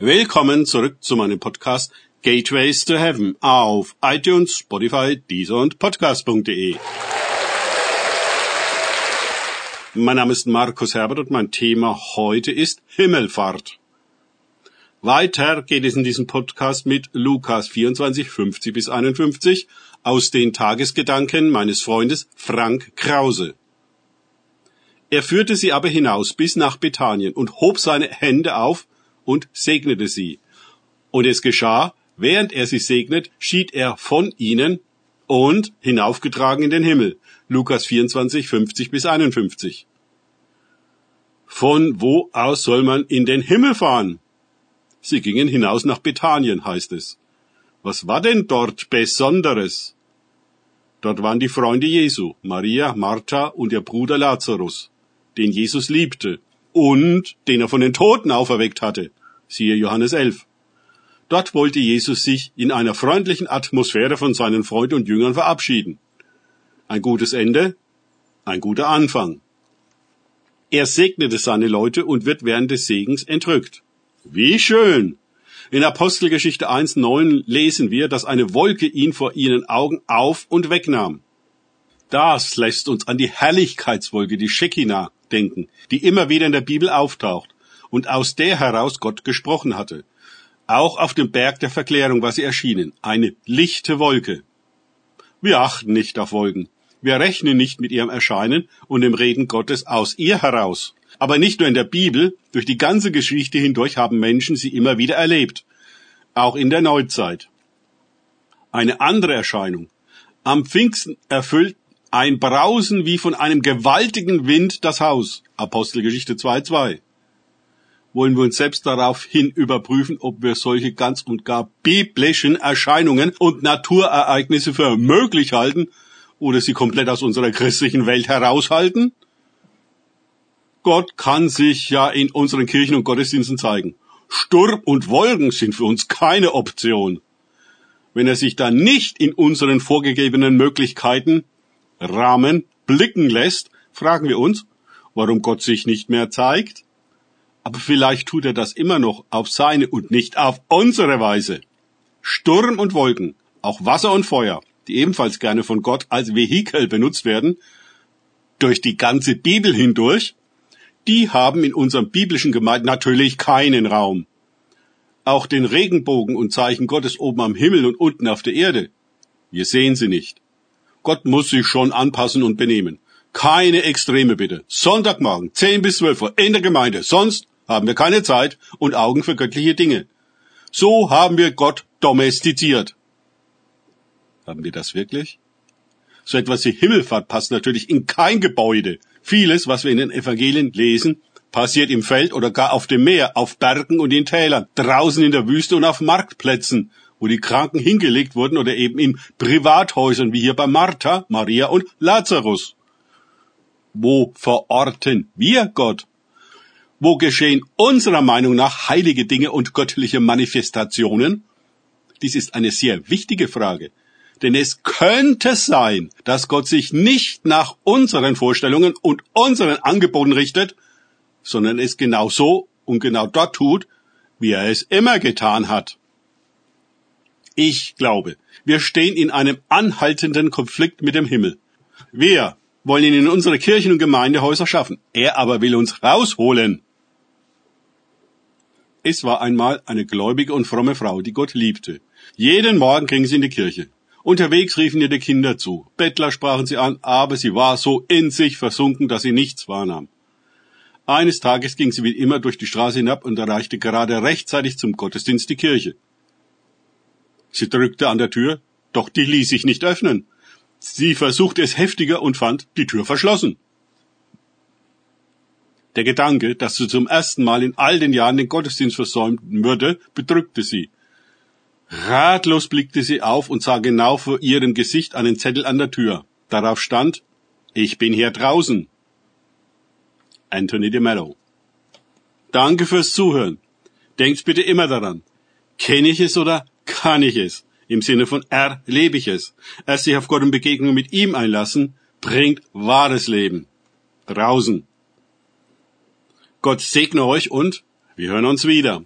Willkommen zurück zu meinem Podcast Gateways to Heaven auf iTunes, Spotify, Deezer und Podcast.de. Mein Name ist Markus Herbert und mein Thema heute ist Himmelfahrt. Weiter geht es in diesem Podcast mit Lukas 24, 50 bis 51 aus den Tagesgedanken meines Freundes Frank Krause. Er führte sie aber hinaus bis nach Bethanien und hob seine Hände auf und segnete sie. Und es geschah, während er sie segnet, schied er von ihnen und hinaufgetragen in den Himmel. Lukas 24, 50 bis 51. Von wo aus soll man in den Himmel fahren? Sie gingen hinaus nach Bethanien, heißt es. Was war denn dort Besonderes? Dort waren die Freunde Jesu, Maria, Martha und ihr Bruder Lazarus den Jesus liebte und den er von den Toten auferweckt hatte. Siehe Johannes 11. Dort wollte Jesus sich in einer freundlichen Atmosphäre von seinen Freunden und Jüngern verabschieden. Ein gutes Ende, ein guter Anfang. Er segnete seine Leute und wird während des Segens entrückt. Wie schön! In Apostelgeschichte 1.9 lesen wir, dass eine Wolke ihn vor ihren Augen auf und wegnahm. Das lässt uns an die Herrlichkeitswolke, die Shekinah, denken, die immer wieder in der Bibel auftaucht und aus der heraus Gott gesprochen hatte. Auch auf dem Berg der Verklärung war sie erschienen, eine lichte Wolke. Wir achten nicht auf Wolken. Wir rechnen nicht mit ihrem Erscheinen und dem Reden Gottes aus ihr heraus. Aber nicht nur in der Bibel, durch die ganze Geschichte hindurch haben Menschen sie immer wieder erlebt. Auch in der Neuzeit. Eine andere Erscheinung. Am Pfingsten erfüllt ein Brausen wie von einem gewaltigen Wind das Haus. Apostelgeschichte 2.2. Wollen wir uns selbst daraufhin überprüfen, ob wir solche ganz und gar biblischen Erscheinungen und Naturereignisse für möglich halten oder sie komplett aus unserer christlichen Welt heraushalten? Gott kann sich ja in unseren Kirchen und Gottesdiensten zeigen. Sturm und Wolken sind für uns keine Option. Wenn er sich dann nicht in unseren vorgegebenen Möglichkeiten Rahmen blicken lässt, fragen wir uns, warum Gott sich nicht mehr zeigt. Aber vielleicht tut er das immer noch auf seine und nicht auf unsere Weise. Sturm und Wolken, auch Wasser und Feuer, die ebenfalls gerne von Gott als Vehikel benutzt werden, durch die ganze Bibel hindurch, die haben in unserem biblischen Gemeinden natürlich keinen Raum. Auch den Regenbogen und Zeichen Gottes oben am Himmel und unten auf der Erde, wir sehen sie nicht. Gott muss sich schon anpassen und benehmen. Keine Extreme bitte. Sonntagmorgen, 10 bis 12 Uhr in der Gemeinde. Sonst haben wir keine Zeit und Augen für göttliche Dinge. So haben wir Gott domestiziert. Haben wir das wirklich? So etwas wie Himmelfahrt passt natürlich in kein Gebäude. Vieles, was wir in den Evangelien lesen, passiert im Feld oder gar auf dem Meer, auf Bergen und in Tälern, draußen in der Wüste und auf Marktplätzen wo die Kranken hingelegt wurden oder eben in Privathäusern wie hier bei Martha, Maria und Lazarus. Wo verorten wir Gott? Wo geschehen unserer Meinung nach heilige Dinge und göttliche Manifestationen? Dies ist eine sehr wichtige Frage. Denn es könnte sein, dass Gott sich nicht nach unseren Vorstellungen und unseren Angeboten richtet, sondern es genau so und genau dort tut, wie er es immer getan hat. Ich glaube, wir stehen in einem anhaltenden Konflikt mit dem Himmel. Wir wollen ihn in unsere Kirchen und Gemeindehäuser schaffen. Er aber will uns rausholen. Es war einmal eine gläubige und fromme Frau, die Gott liebte. Jeden Morgen ging sie in die Kirche. Unterwegs riefen ihr die Kinder zu. Bettler sprachen sie an, aber sie war so in sich versunken, dass sie nichts wahrnahm. Eines Tages ging sie wie immer durch die Straße hinab und erreichte gerade rechtzeitig zum Gottesdienst die Kirche. Sie drückte an der Tür, doch die ließ sich nicht öffnen. Sie versuchte es heftiger und fand die Tür verschlossen. Der Gedanke, dass sie zum ersten Mal in all den Jahren den Gottesdienst versäumen würde, bedrückte sie. Ratlos blickte sie auf und sah genau vor ihrem Gesicht einen Zettel an der Tür. Darauf stand, ich bin hier draußen. Anthony de Mello. Danke fürs Zuhören. Denkt bitte immer daran. Kenne ich es oder kann ich es. Im Sinne von erlebe ich es. Erst sich auf Gott und Begegnung mit ihm einlassen, bringt wahres Leben. Draußen. Gott segne euch und wir hören uns wieder.